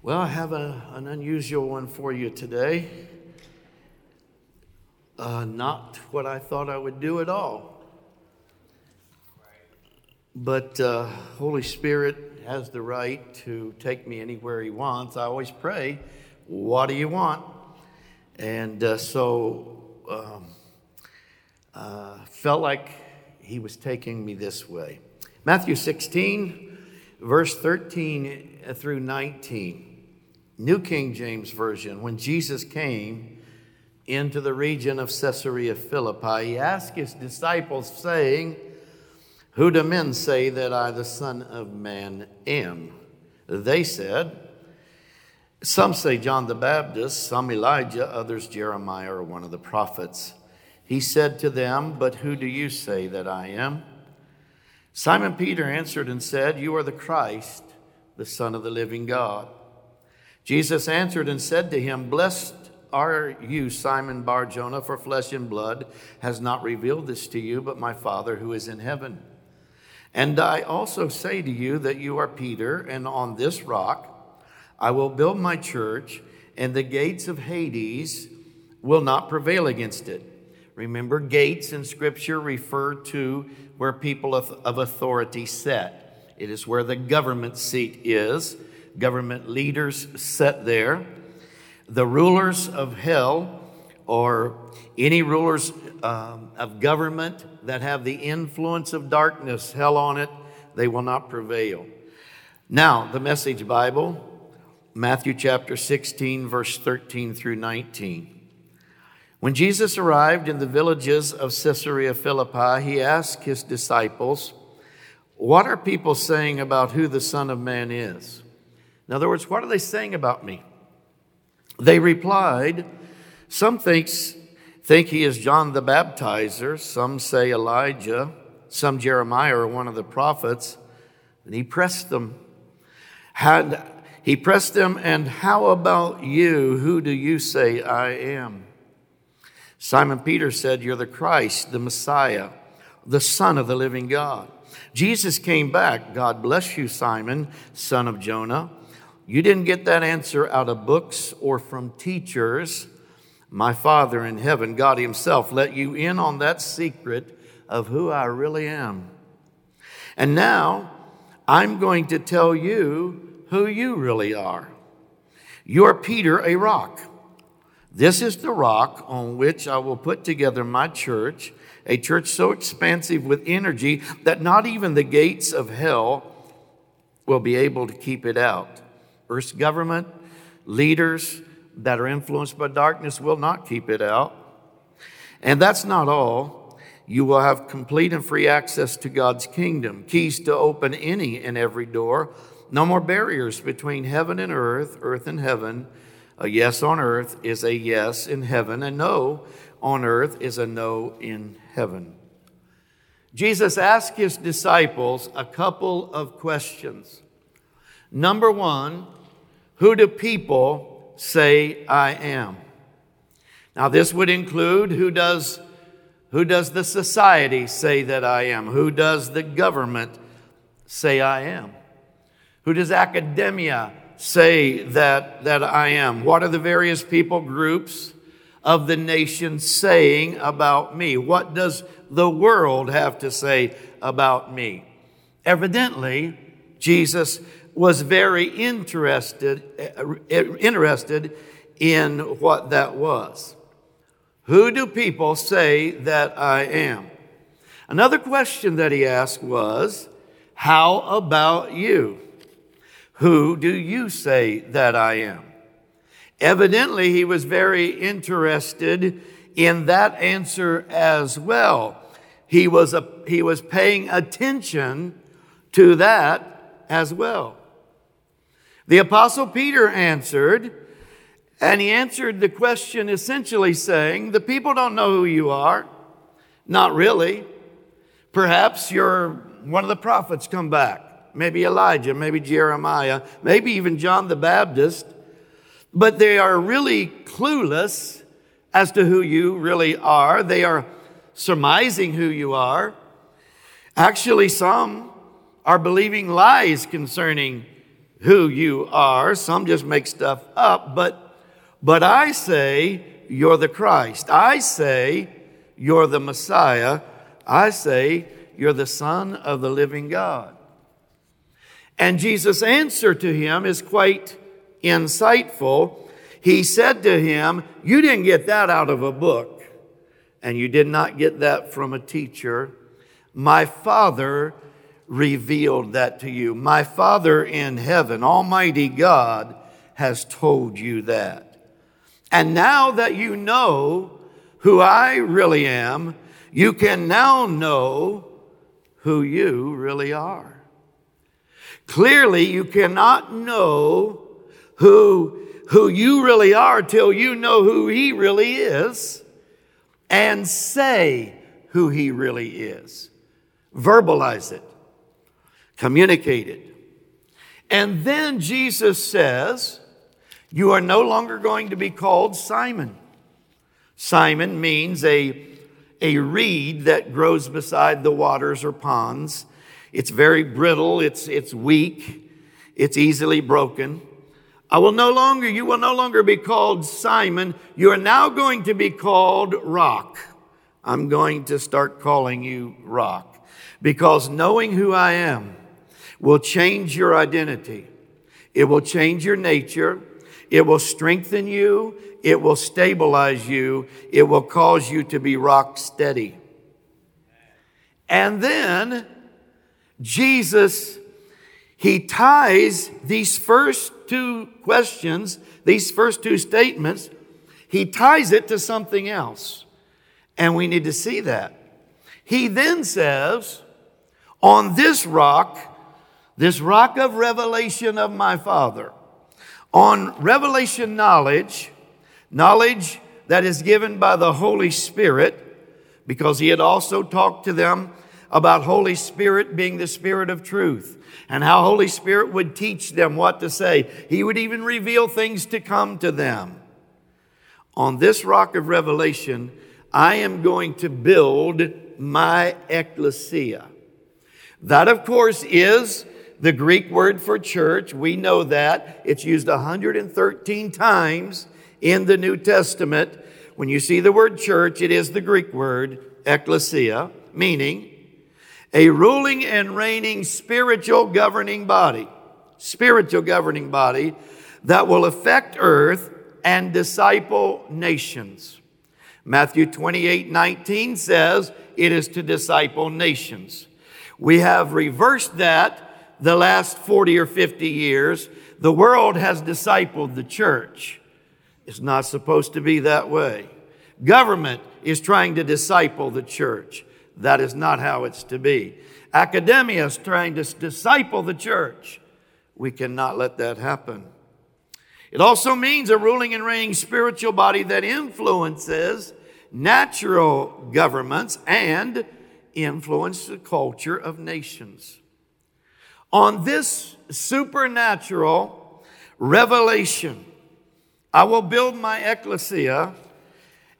Well, I have a, an unusual one for you today. Uh, not what I thought I would do at all. But uh, Holy Spirit has the right to take me anywhere He wants. I always pray, What do you want? And uh, so um, uh, felt like He was taking me this way. Matthew 16, verse 13 through 19. New King James Version, when Jesus came into the region of Caesarea Philippi, he asked his disciples, saying, Who do men say that I, the Son of Man, am? They said, Some say John the Baptist, some Elijah, others Jeremiah or one of the prophets. He said to them, But who do you say that I am? Simon Peter answered and said, You are the Christ, the Son of the living God. Jesus answered and said to him, Blessed are you, Simon Bar Jonah, for flesh and blood has not revealed this to you, but my Father who is in heaven. And I also say to you that you are Peter, and on this rock I will build my church, and the gates of Hades will not prevail against it. Remember, gates in Scripture refer to where people of, authority set. It is where the government seat is government leaders set there. The rulers of hell, or any rulers um, of government that have the influence of darkness, hell on it, they will not prevail. Now, the Message Bible, Matthew chapter 16, verse 13 through 19. When Jesus arrived in the villages of Caesarea Philippi, he asked his disciples, What are people saying about who the Son of Man is? In other words, what are they saying about me? They replied, Some thinks, think he is John the Baptizer, some say Elijah, some Jeremiah or one of the prophets. And he pressed them. Had, he pressed them, and how about you? Who do you say I am? Simon Peter said, You're the Christ, the Messiah, the Son of the living God. Jesus came back. God bless you, Simon, son of Jonah. You didn't get that answer out of books or from teachers. My Father in heaven, God Himself, let you in on that secret of who I really am. And now I'm going to tell you who you really are. You're Peter, a rock. This is the rock on which I will put together my church, a church so expansive with energy that not even the gates of hell will be able to keep it out. Earth's government, leaders that are influenced by darkness will not keep it out. And that's not all. You will have complete and free access to God's kingdom, keys to open any and every door. No more barriers between heaven and earth, earth and heaven. A yes on earth is a yes in heaven, a no on earth is a no in heaven. Jesus asked his disciples a couple of questions. Number one, who do people say I am? Now, this would include who does, who does the society say that I am? Who does the government say I am? Who does academia say that, that I am? What are the various people groups of the nation saying about me? What does the world have to say about me? Evidently, Jesus was very interested, eh, interested in what that was. Who do people say that I am? Another question that he asked was, How about you? Who do you say that I am? Evidently, he was very interested in that answer as well. He was, a, he was paying attention to that as well. The Apostle Peter answered, and he answered the question essentially saying, The people don't know who you are. Not really. Perhaps you're one of the prophets come back. Maybe Elijah, maybe Jeremiah, maybe even John the Baptist. But they are really clueless as to who you really are. They are surmising who you are. Actually, some are believing lies concerning who you are. Some just make stuff up, but, but I say you're the Christ. I say you're the Messiah. I say you're the Son of the living God. And Jesus' answer to him is quite insightful. He said to him, You didn't get that out of a book, and you did not get that from a teacher. My Father revealed that to you. My Father in heaven, Almighty God, has told you that. And now that you know who I really am, you can now know who you really are. Clearly, you cannot know who, who you really are till you know who He really is and say who He really is. Verbalize it, communicate it. And then Jesus says, You are no longer going to be called Simon. Simon means a, a reed that grows beside the waters or ponds. It's very brittle, it's, it's weak, it's easily broken. I will no longer, you will no longer be called Simon. You are now going to be called Rock. I'm going to start calling you Rock because knowing who I am will change your identity. It will change your nature. It will strengthen you. It will stabilize you. It will cause you to be rock steady. And then Jesus, he ties these first two questions, these first two statements, he ties it to something else. And we need to see that. He then says, On this rock, this rock of revelation of my Father, on revelation knowledge, knowledge that is given by the Holy Spirit, because he had also talked to them about Holy Spirit being the Spirit of truth and how Holy Spirit would teach them what to say. He would even reveal things to come to them. On this rock of revelation, I am going to build my ecclesia. That, of course, is the Greek word for church. We know that. It's used 113 times in the New Testament. When you see the word church, it is the Greek word ecclesia, meaning a ruling and reigning spiritual governing body, spiritual governing body that will affect earth and disciple nations. Matthew 28 19 says it is to disciple nations. We have reversed that the last 40 or 50 years. The world has discipled the church. It's not supposed to be that way. Government is trying to disciple the church. That is not how it's to be. Academia is trying to disciple the church. We cannot let that happen. It also means a ruling and reigning spiritual body that influences natural governments and influence the culture of nations. On this supernatural revelation, I will build my ecclesia,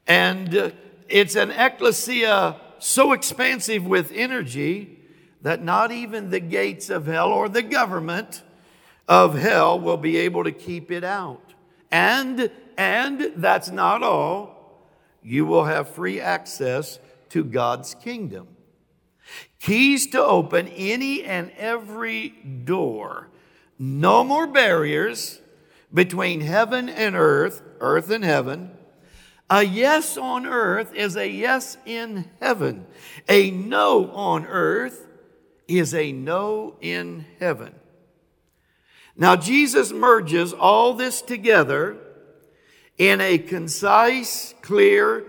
and uh, it's an ecclesia so expansive with energy that not even the gates of hell or the government of hell will be able to keep it out. And, and that's not all. You will have free access to God's kingdom. Keys to open any and every door. No more barriers between heaven and earth, earth and heaven. A yes on earth is a yes in heaven. A no on earth is a no in heaven. Now, Jesus merges all this together in a concise, clear,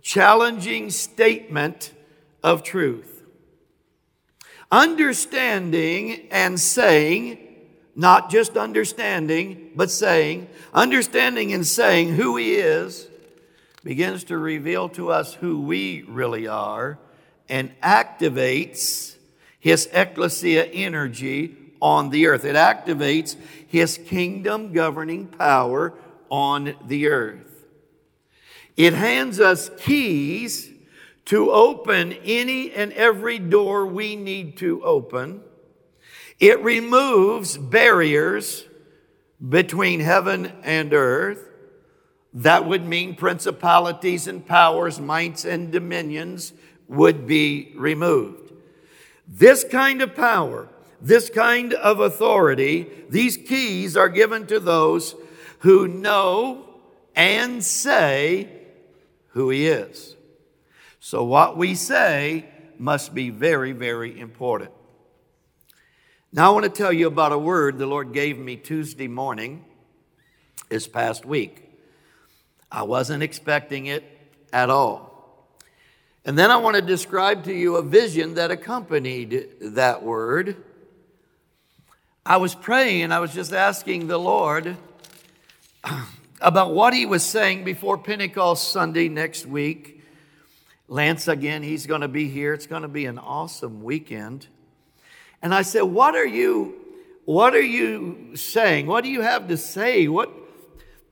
challenging statement of truth. Understanding and saying, not just understanding, but saying, understanding and saying who He is begins to reveal to us who we really are and activates his ecclesia energy on the earth. It activates his kingdom governing power on the earth. It hands us keys to open any and every door we need to open. It removes barriers between heaven and earth. That would mean principalities and powers, mights and dominions would be removed. This kind of power, this kind of authority, these keys are given to those who know and say who He is. So, what we say must be very, very important. Now, I want to tell you about a word the Lord gave me Tuesday morning this past week. I wasn't expecting it at all. And then I want to describe to you a vision that accompanied that word. I was praying and I was just asking the Lord about what he was saying before Pentecost Sunday next week. Lance, again, he's going to be here. It's going to be an awesome weekend. And I said, What are you, what are you saying? What do you have to say? What,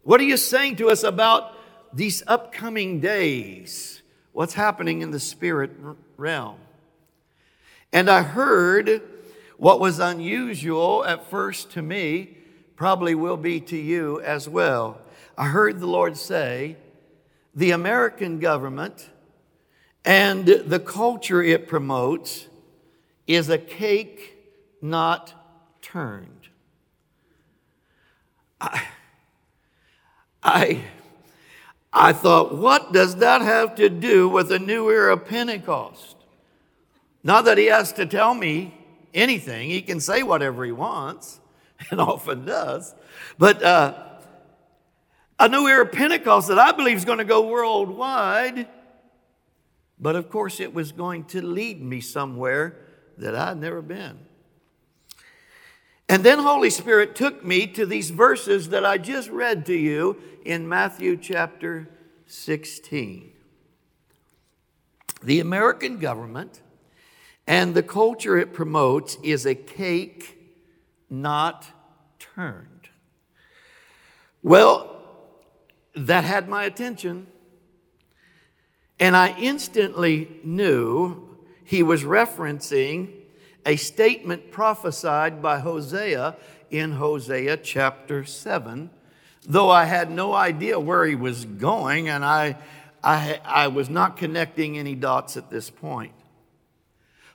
what are you saying to us about these upcoming days? What's happening in the spirit realm? And I heard what was unusual at first to me, probably will be to you as well. I heard the Lord say, the American government and the culture it promotes is a cake not turned. I, I, I thought, what does that have to do with the new era of Pentecost? Not that he has to tell me anything, he can say whatever he wants, and often does. But uh, a new era of Pentecost that I believe is going to go worldwide. But of course, it was going to lead me somewhere that I'd never been. And then Holy Spirit took me to these verses that I just read to you in Matthew chapter 16. The American government and the culture it promotes is a cake not turned. Well, that had my attention. And I instantly knew he was referencing a statement prophesied by Hosea in Hosea chapter 7, though I had no idea where he was going and I, I, I was not connecting any dots at this point.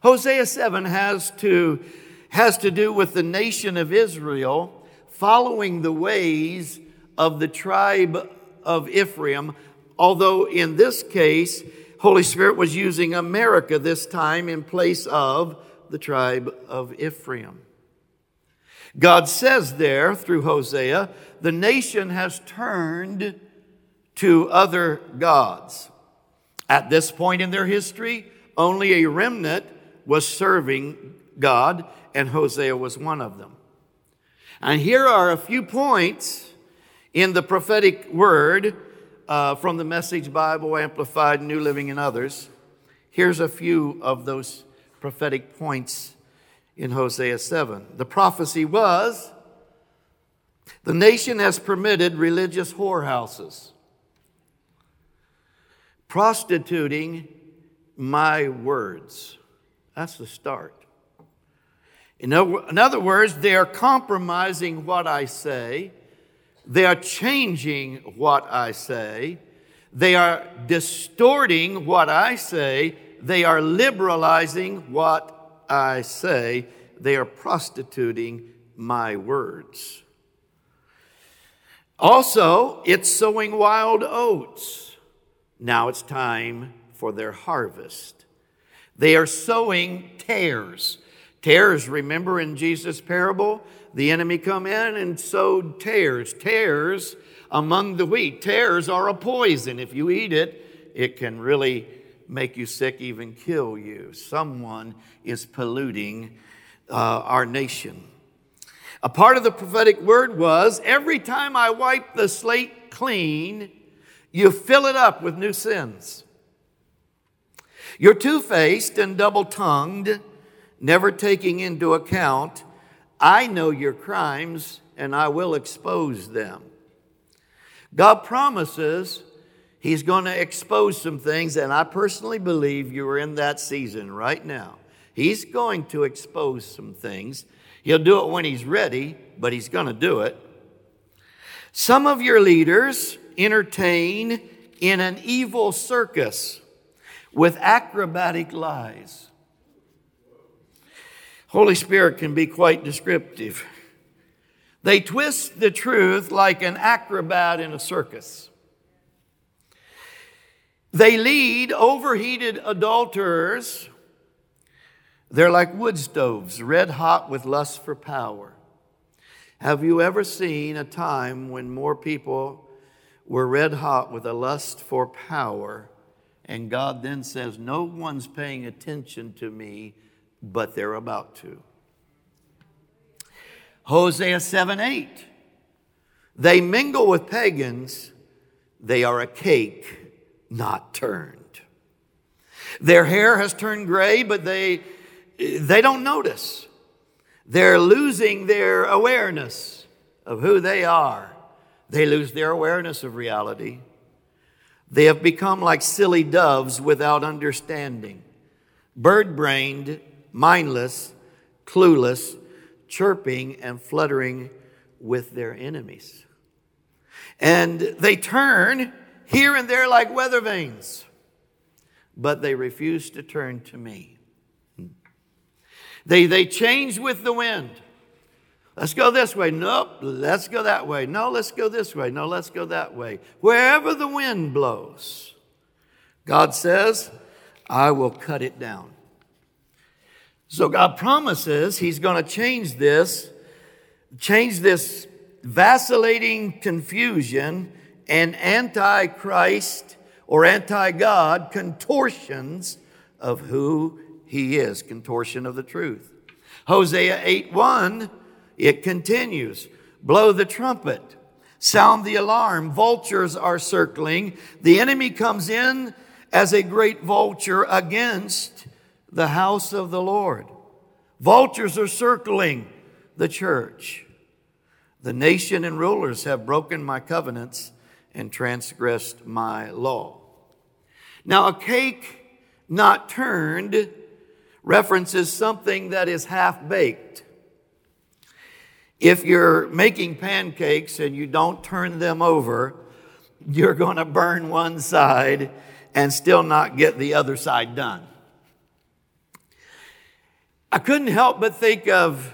Hosea 7 has to, has to do with the nation of Israel following the ways of the tribe of Ephraim, although in this case, Holy Spirit was using America this time in place of the tribe of Ephraim. God says there through Hosea, the nation has turned to other gods. At this point in their history, only a remnant was serving God, and Hosea was one of them. And here are a few points in the prophetic word uh, from the Message Bible, Amplified, New Living, and others. Here's a few of those prophetic points in Hosea 7. The prophecy was the nation has permitted religious whorehouses, prostituting my words. That's the start. In other words, they are compromising what I say, they are changing what I say, they are distorting what I say they are liberalizing what I say, they are prostituting my words. Also, it's sowing wild oats. Now it's time for their harvest. They are sowing tares. Tares, remember in Jesus' parable, the enemy come in and sowed tares. Tares among the wheat. Tares are a poison. If you eat it, it can really make you sick, even kill you. Someone is polluting uh, our nation. A part of the prophetic word was every time I wipe the slate clean, you fill it up with new sins. You're two faced and double tongued, never taking into account, I know your crimes and I will expose them. God promises He's going to expose some things, and I personally believe you are in that season right now. He's going to expose some things. He'll do it when he's ready, but he's going to do it. Some of your leaders entertain in an evil circus with acrobatic lies. Holy Spirit can be quite descriptive. They twist the truth like an acrobat in a circus. They lead overheated adulterers. They're like wood stoves, red hot with lust for power. Have you ever seen a time when more people were red hot with a lust for power, and God then says, No one's paying attention to me, but they're about to? Hosea 7 8. They mingle with pagans, they are a cake not turned. Their hair has turned gray, but they, they don't notice. They're losing their awareness of who they are. They lose their awareness of reality. They have become like silly doves without understanding, bird brained, mindless, clueless, chirping and fluttering with their enemies. And they turn here and there like weather vanes, but they refuse to turn to me. They, they change with the wind. Let's go this way. Nope, let's go that way. No, let's go this way. No, let's go that way. Wherever the wind blows, God says, I will cut it down. So God promises He's going to change this, change this vacillating confusion and antichrist or anti God contortions of who He is, contortion of the truth. Hosea 8 1 it continues blow the trumpet, sound the alarm. Vultures are circling. The enemy comes in as a great vulture against the house of the Lord. Vultures are circling the church. The nation and rulers have broken my covenants and transgressed my law. Now, a cake not turned references something that is half baked. If you're making pancakes and you don't turn them over, you're going to burn one side and still not get the other side done. I couldn't help but think of,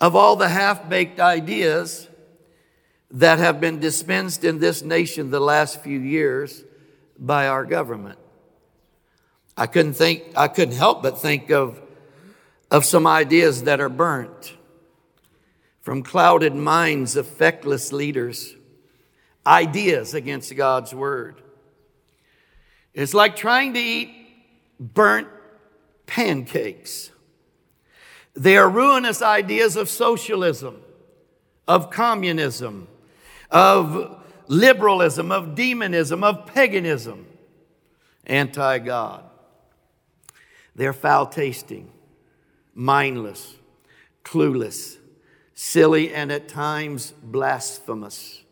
of all the half baked ideas that have been dispensed in this nation the last few years by our government. I couldn't think, I couldn't help but think of, of some ideas that are burnt from clouded minds of feckless leaders, ideas against God's word. It's like trying to eat burnt pancakes. They are ruinous ideas of socialism, of communism, of liberalism, of demonism, of paganism, anti God. They're foul tasting, mindless, clueless, silly, and at times blasphemous,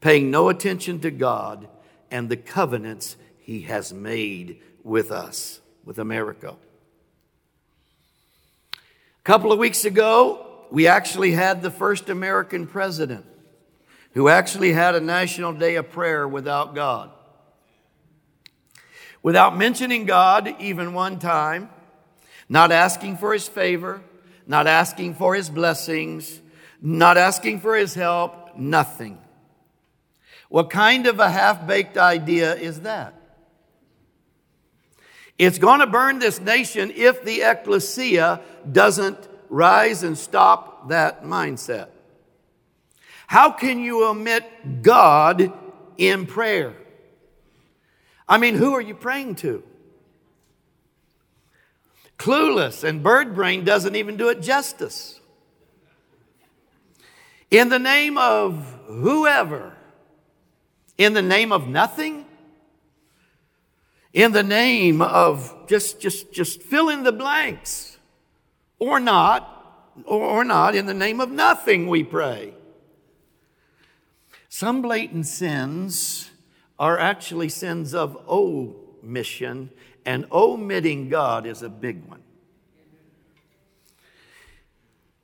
paying no attention to God and the covenants He has made with us, with America. A couple of weeks ago, we actually had the first American president who actually had a national day of prayer without God. Without mentioning God even one time, not asking for his favor, not asking for his blessings, not asking for his help, nothing. What kind of a half baked idea is that? It's going to burn this nation if the ecclesia doesn't rise and stop that mindset. How can you omit God in prayer? I mean, who are you praying to? clueless, and bird brain doesn't even do it justice. In the name of whoever, in the name of nothing, in the name of just just just fill in the blanks or not or not in the name of nothing we pray some blatant sins are actually sins of omission and omitting God is a big one.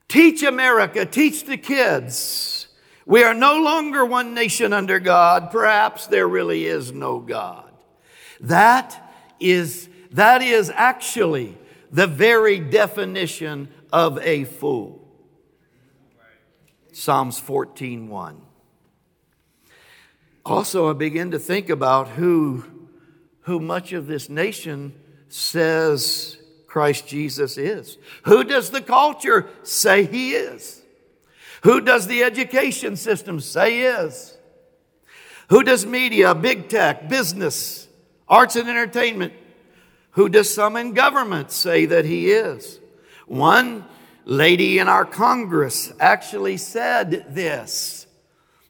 Teach America, teach the kids. We are no longer one nation under God. Perhaps there really is no God. That is, that is actually the very definition of a fool. Psalms 14:1. Also, I begin to think about who, who much of this nation says Christ Jesus is. Who does the culture say he is? Who does the education system say is? Who does media, big tech, business, arts and entertainment? Who does some in government say that he is? One lady in our Congress actually said this.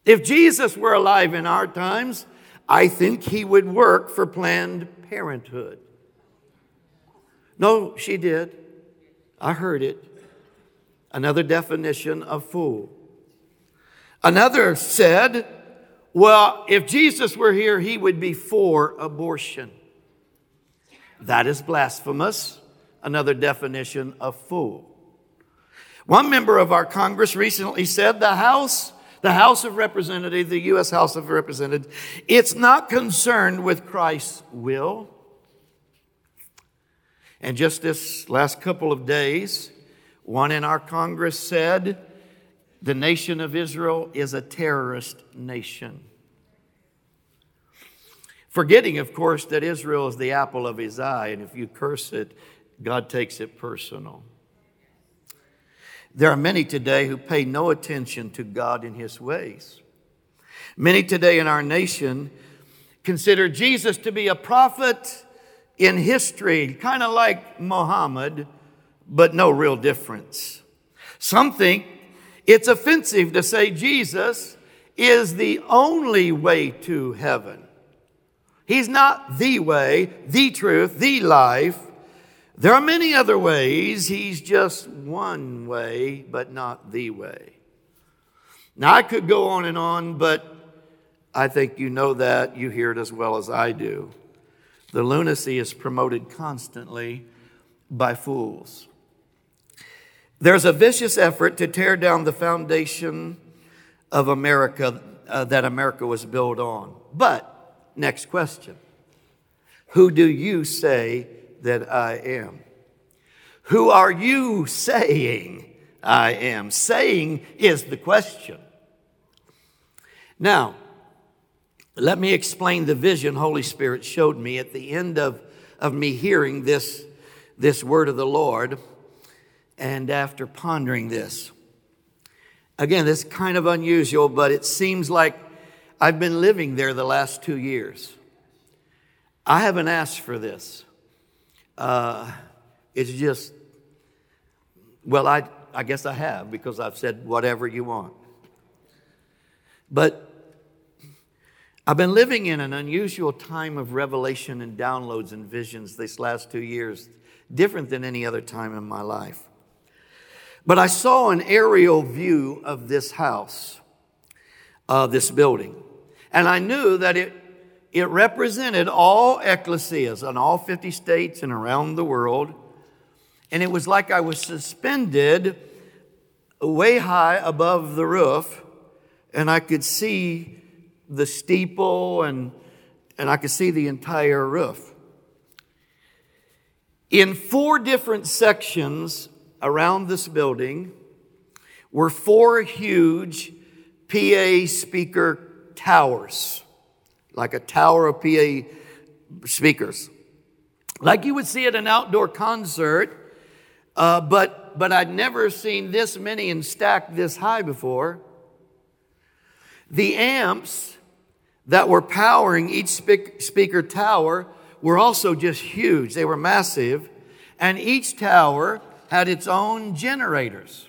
If Jesus were alive in our times, I think he would work for Planned Parenthood. No, she did. I heard it. Another definition of fool. Another said, well, if Jesus were here, he would be for abortion. That is blasphemous. Another definition of fool. One member of our Congress recently said the House, the House of Representatives, the U.S. House of Representatives, it's not concerned with Christ's will. And just this last couple of days, one in our Congress said, the nation of Israel is a terrorist nation. Forgetting, of course, that Israel is the apple of his eye, and if you curse it, God takes it personal. There are many today who pay no attention to God and his ways. Many today in our nation consider Jesus to be a prophet in history, kind of like Muhammad, but no real difference. Some think it's offensive to say Jesus is the only way to heaven. He's not the way, the truth, the life. There are many other ways. He's just one way, but not the way. Now, I could go on and on, but I think you know that. You hear it as well as I do. The lunacy is promoted constantly by fools. There's a vicious effort to tear down the foundation of America uh, that America was built on. But, next question Who do you say that I am? Who are you saying I am? Saying is the question. Now, let me explain the vision Holy Spirit showed me at the end of, of me hearing this, this word of the Lord and after pondering this. Again, this is kind of unusual, but it seems like I've been living there the last two years. I haven't asked for this. Uh, it's just, well, I, I guess I have because I've said whatever you want. But I've been living in an unusual time of revelation and downloads and visions these last two years, different than any other time in my life. But I saw an aerial view of this house, uh, this building, and I knew that it, it represented all ecclesias in all 50 states and around the world. And it was like I was suspended way high above the roof, and I could see the steeple and, and I could see the entire roof. In four different sections around this building were four huge PA speaker towers, like a tower of PA speakers. Like you would see at an outdoor concert, uh, but, but I'd never seen this many and stacked this high before. The amps that were powering each speaker tower were also just huge. They were massive. And each tower had its own generators.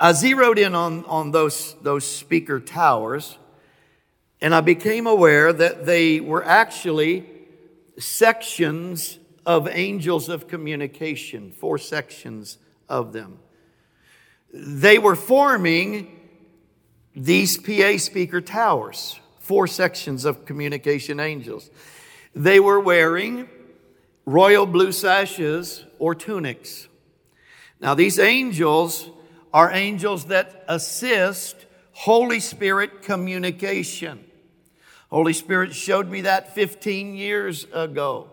I zeroed in on, on those, those speaker towers, and I became aware that they were actually sections of angels of communication, four sections of them. They were forming these PA speaker towers, four sections of communication angels. They were wearing royal blue sashes or tunics. Now, these angels are angels that assist Holy Spirit communication. Holy Spirit showed me that 15 years ago.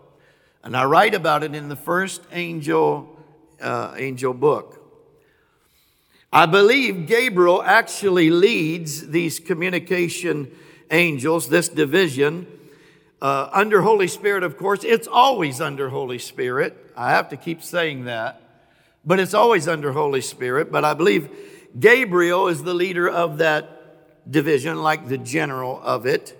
And I write about it in the first angel, uh, angel book. I believe Gabriel actually leads these communication angels, this division, uh, under Holy Spirit, of course. It's always under Holy Spirit. I have to keep saying that. But it's always under Holy Spirit. But I believe Gabriel is the leader of that division, like the general of it,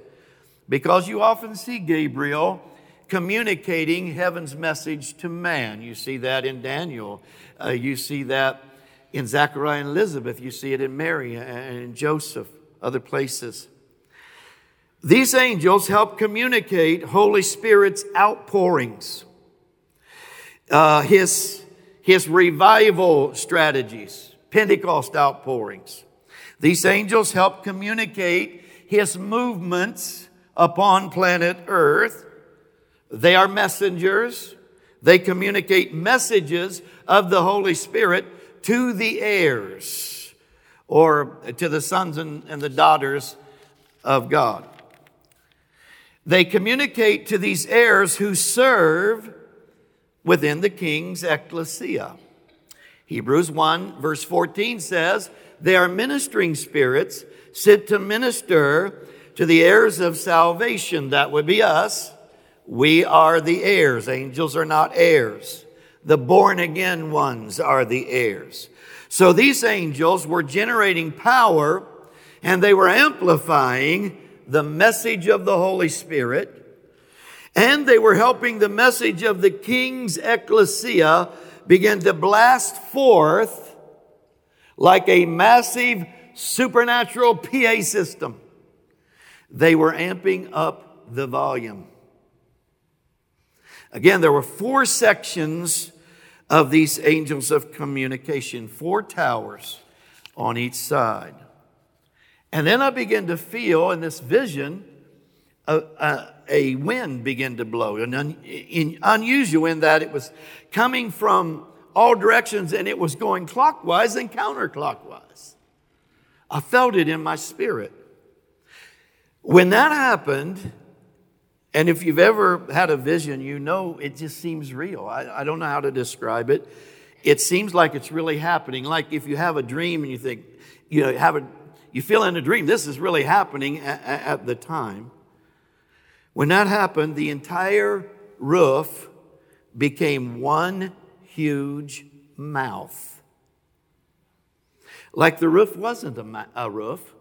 because you often see Gabriel communicating heaven's message to man. You see that in Daniel. Uh, you see that in Zechariah and Elizabeth. You see it in Mary and in Joseph, other places. These angels help communicate Holy Spirit's outpourings, uh, his, his revival strategies, Pentecost outpourings. These angels help communicate his movements upon planet Earth. They are messengers. They communicate messages of the Holy Spirit to the heirs or to the sons and, and the daughters of God. They communicate to these heirs who serve within the king's ecclesia. Hebrews 1, verse 14 says, They are ministering spirits sent to minister to the heirs of salvation. That would be us. We are the heirs. Angels are not heirs. The born again ones are the heirs. So these angels were generating power and they were amplifying the message of the Holy Spirit and they were helping the message of the king's ecclesia begin to blast forth like a massive supernatural PA system. They were amping up the volume. Again, there were four sections of these angels of communication, four towers on each side. And then I began to feel in this vision a, a, a wind began to blow, and un, in, unusual in that it was coming from all directions and it was going clockwise and counterclockwise. I felt it in my spirit. When that happened, and if you've ever had a vision, you know it just seems real. I, I, don't know how to describe it. It seems like it's really happening. Like if you have a dream and you think, you know, you have a, you feel in a dream, this is really happening at, at the time. When that happened, the entire roof became one huge mouth. Like the roof wasn't a, ma- a roof,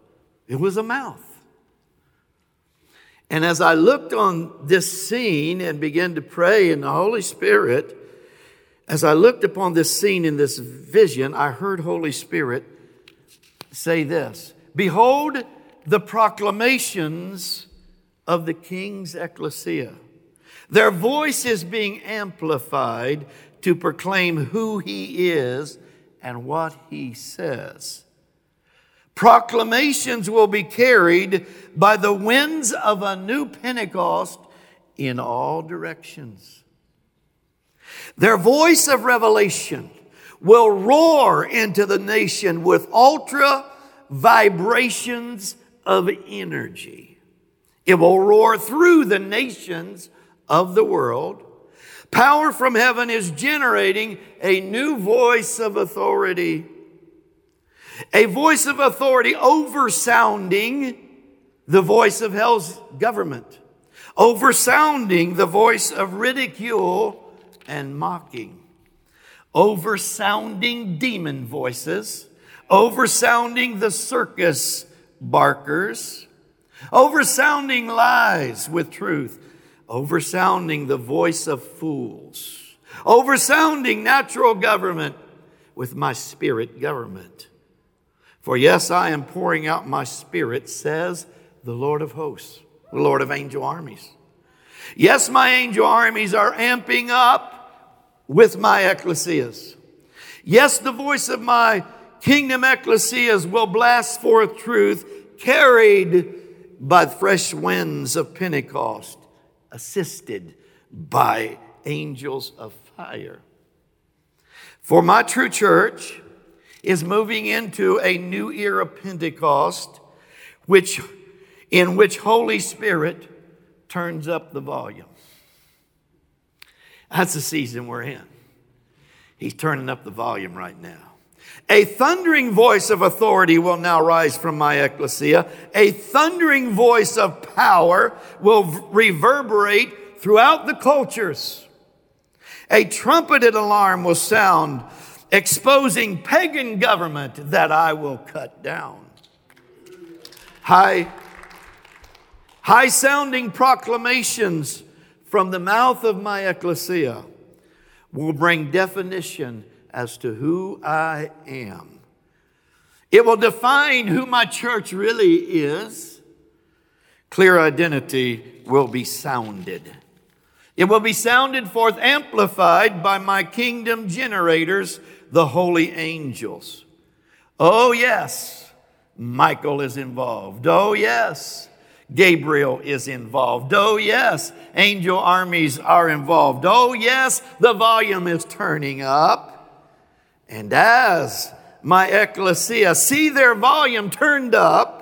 it was a mouth. And as I looked on this scene and began to pray in the Holy Spirit, as I looked upon this scene in this vision, I heard Holy Spirit say this Behold the proclamations of the king's ecclesia. Their voice is being amplified to proclaim who he is and what he says. Proclamations will be carried by the winds of a new Pentecost in all directions. Their voice of revelation will roar into the nation with ultra vibrations of energy. It will roar through the nations of the world. Power from heaven is generating a new voice of authority a voice of authority oversounding the voice of hell's government, oversounding the voice of ridicule and mocking, oversounding demon voices, oversounding the circus barkers, oversounding lies with truth, oversounding the voice of fools, oversounding natural government with my spirit government for yes, I am pouring out my spirit, says the Lord of hosts, the Lord of angel armies. Yes, my angel armies are amping up with my ecclesias. Yes, the voice of my kingdom ecclesias will blast forth truth carried by fresh winds of Pentecost, assisted by angels of fire. For my true church is moving into a new era of Pentecost, which, in which Holy Spirit turns up the volume. That's the season we're in. He's turning up the volume right now. A thundering voice of authority will now rise from my ecclesia. A thundering voice of power will reverberate throughout the cultures. A trumpeted alarm will sound, exposing pagan government that I will cut down. High, high sounding proclamations from the mouth of my ecclesia will bring definition as to who I am. It will define who my church really is. Clear identity will be sounded. It will be sounded forth, amplified by my kingdom generators, the holy angels. Oh, yes, Michael is involved. Oh, yes, Gabriel is involved. Oh, yes, angel armies are involved. Oh, yes, the volume is turning up. And as my ecclesia see their volume turned up,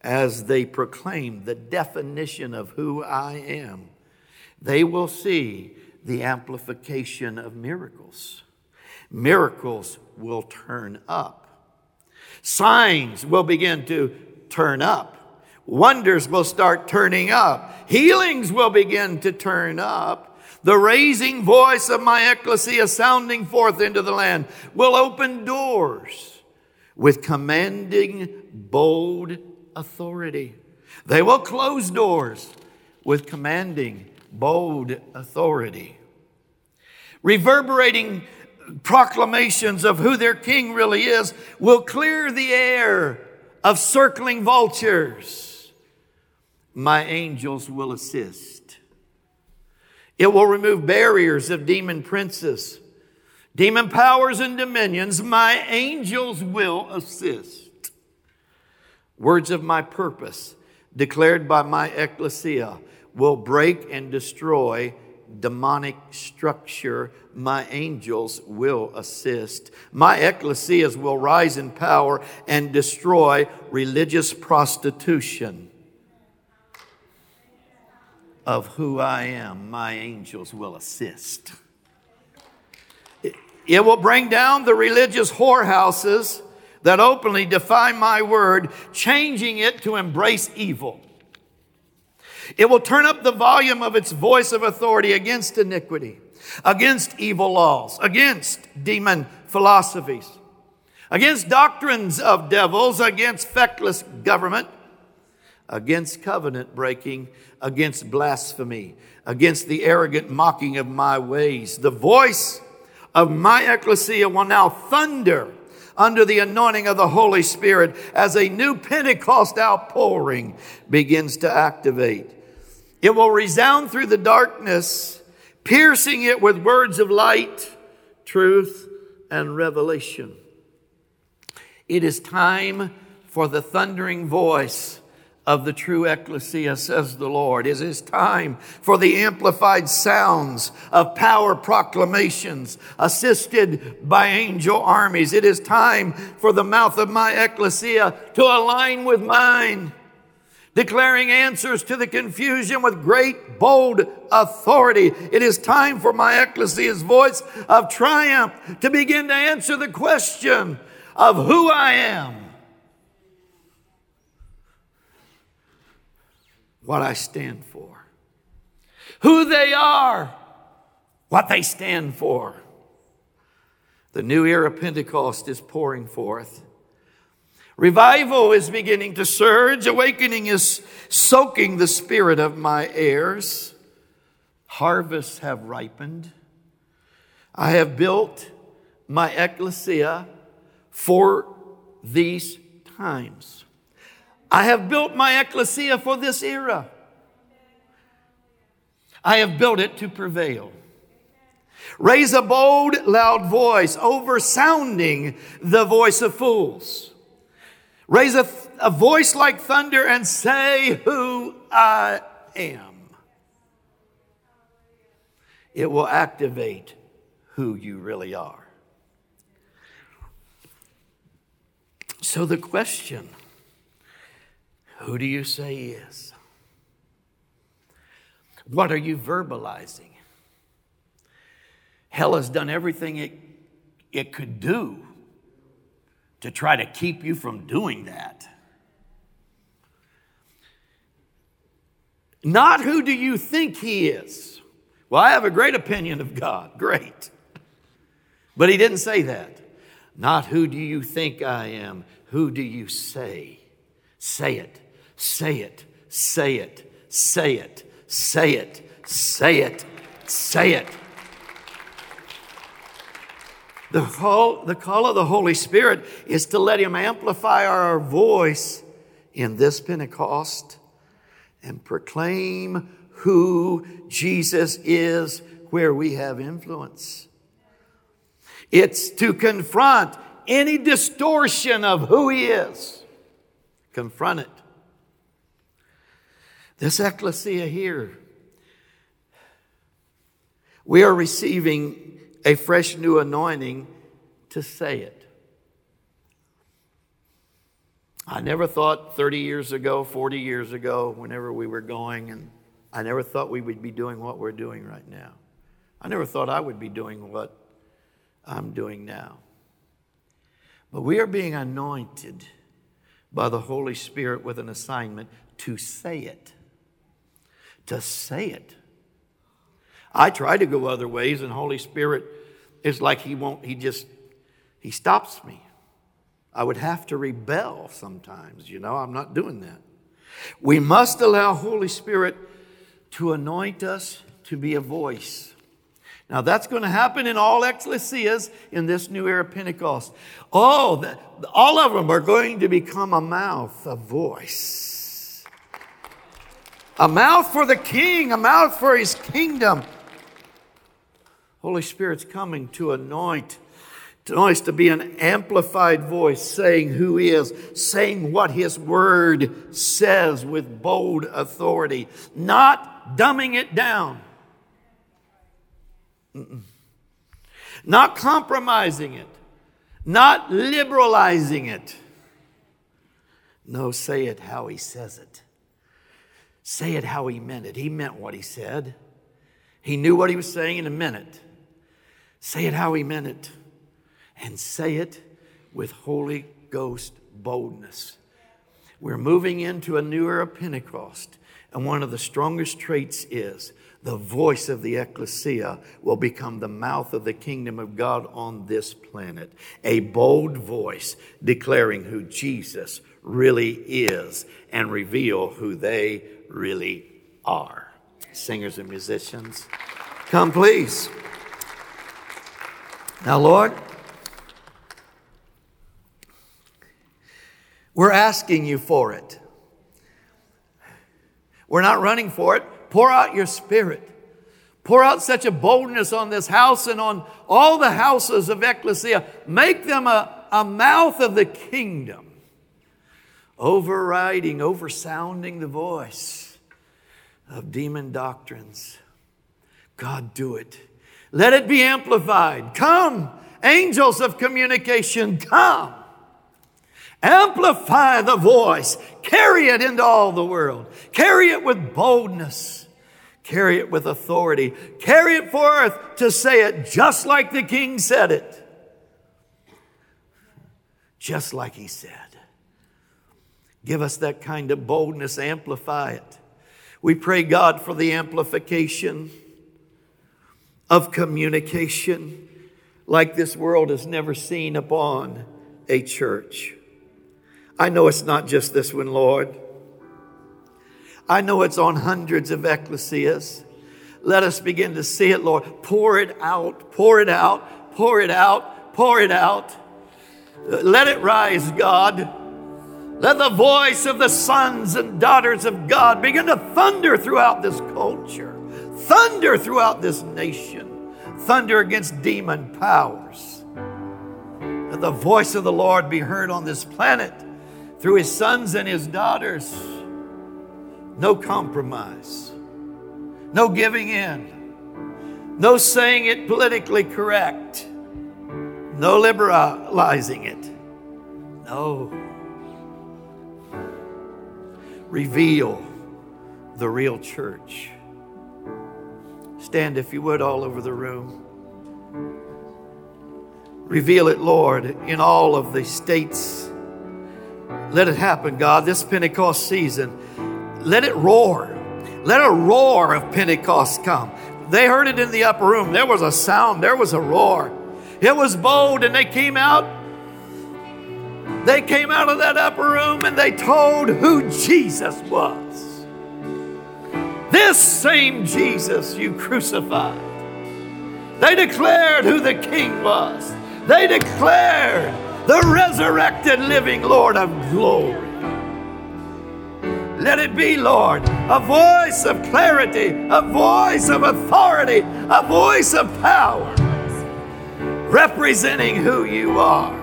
as they proclaim the definition of who I am, they will see the amplification of miracles. Miracles will turn up. Signs will begin to turn up. Wonders will start turning up. Healings will begin to turn up. The raising voice of my ecclesia sounding forth into the land will open doors with commanding, bold authority. They will close doors with commanding, bold authority. Reverberating proclamations of who their king really is will clear the air of circling vultures. My angels will assist. It will remove barriers of demon princes, demon powers, and dominions. My angels will assist. Words of my purpose, declared by my ecclesia, will break and destroy demonic structure. My angels will assist. My ecclesias will rise in power and destroy religious prostitution of who I am, my angels will assist. It will bring down the religious whorehouses that openly defy my word, changing it to embrace evil. It will turn up the volume of its voice of authority against iniquity, against evil laws, against demon philosophies, against doctrines of devils, against feckless government, against covenant breaking, against blasphemy, against the arrogant mocking of my ways. The voice of my ecclesia will now thunder under the anointing of the Holy Spirit as a new Pentecost outpouring begins to activate. It will resound through the darkness, piercing it with words of light, truth, and revelation. It is time for the thundering voice of the true ecclesia, says the Lord. It is time for the amplified sounds of power proclamations assisted by angel armies. It is time for the mouth of my ecclesia to align with mine, declaring answers to the confusion with great, bold authority. It is time for my ecclesia's voice of triumph to begin to answer the question of who I am what I stand for, who they are, what they stand for. The new era Pentecost is pouring forth. Revival is beginning to surge. Awakening is soaking the spirit of my heirs. Harvests have ripened. I have built my ecclesia for these times. I have built my ecclesia for this era. I have built it to prevail. Raise a bold, loud voice, oversounding the voice of fools. Raise a, th- a voice like thunder and say, Who I am. It will activate who you really are. So the question who do you say he is? What are you verbalizing? Hell has done everything it, it could do to try to keep you from doing that. Not who do you think he is? Well, I have a great opinion of God. Great. But he didn't say that. Not who do you think I am? Who do you say? Say it, say it, say it, say it, say it, say it, say it. The call, the call of the Holy Spirit is to let Him amplify our voice in this Pentecost and proclaim who Jesus is where we have influence. It's to confront any distortion of who He is. Confront it. This ecclesia here, we are receiving a fresh new anointing to say it. I never thought 30 years ago, 40 years ago, whenever we were going, and I never thought we would be doing what we're doing right now. I never thought I would be doing what I'm doing now. But we are being anointed by the Holy Spirit with an assignment to say it. To say it. I try to go other ways, and Holy Spirit is like He won't, He just, He stops me. I would have to rebel sometimes, you know, I'm not doing that. We must allow Holy Spirit to anoint us to be a voice. Now that's going to happen in all ecclesias in this new era of Pentecost. Oh, the, all of them are going to become a mouth, a voice. A mouth for the king, a mouth for his kingdom. Holy Spirit's coming to anoint to to be an amplified voice saying who is, saying what his word says with bold authority, not dumbing it down, Mm-mm. not compromising it, not liberalizing it. No, say it how he says it. Say it how he meant it. He meant what he said. He knew what he was saying in a minute. Say it how he meant it and say it with Holy Ghost boldness. We're moving into a new era Pentecost, and one of the strongest traits is the voice of the ecclesia will become the mouth of the kingdom of God on this planet. A bold voice declaring who Jesus really is and reveal who they really are. Singers and musicians, come please. Now, Lord, We're asking you for it. We're not running for it. Pour out your spirit. Pour out such a boldness on this house and on all the houses of Ecclesia. Make them a, a mouth of the kingdom, overriding, oversounding the voice of demon doctrines. God, do it. Let it be amplified. Come, angels of communication, come. Amplify the voice. Carry it into all the world. Carry it with boldness. Carry it with authority. Carry it forth to say it just like the king said it. Just like he said. Give us that kind of boldness. Amplify it. We pray, God, for the amplification of communication like this world has never seen upon a church. I know it's not just this one, Lord. I know it's on hundreds of ecclesias. Let us begin to see it, Lord. Pour it out, pour it out, pour it out, pour it out. Let it rise, God. Let the voice of the sons and daughters of God begin to thunder throughout this culture, thunder throughout this nation, thunder against demon powers. Let the voice of the Lord be heard on this planet through his sons and his daughters. No compromise, no giving in, no saying it politically correct, no liberalizing it, No. Reveal the real church. Stand, if you would, all over the room. Reveal it, Lord, in all of the states. Let it happen, God, this Pentecost season. Let it roar. Let a roar of Pentecost come. They heard it in the upper room. There was a sound, there was a roar. It was bold, and they came out. They came out of that upper room and they told who Jesus was. This same Jesus you crucified. They declared who the King was. They declared the resurrected living Lord of glory. Let it be, Lord, a voice of clarity, a voice of authority, a voice of power, representing who you are.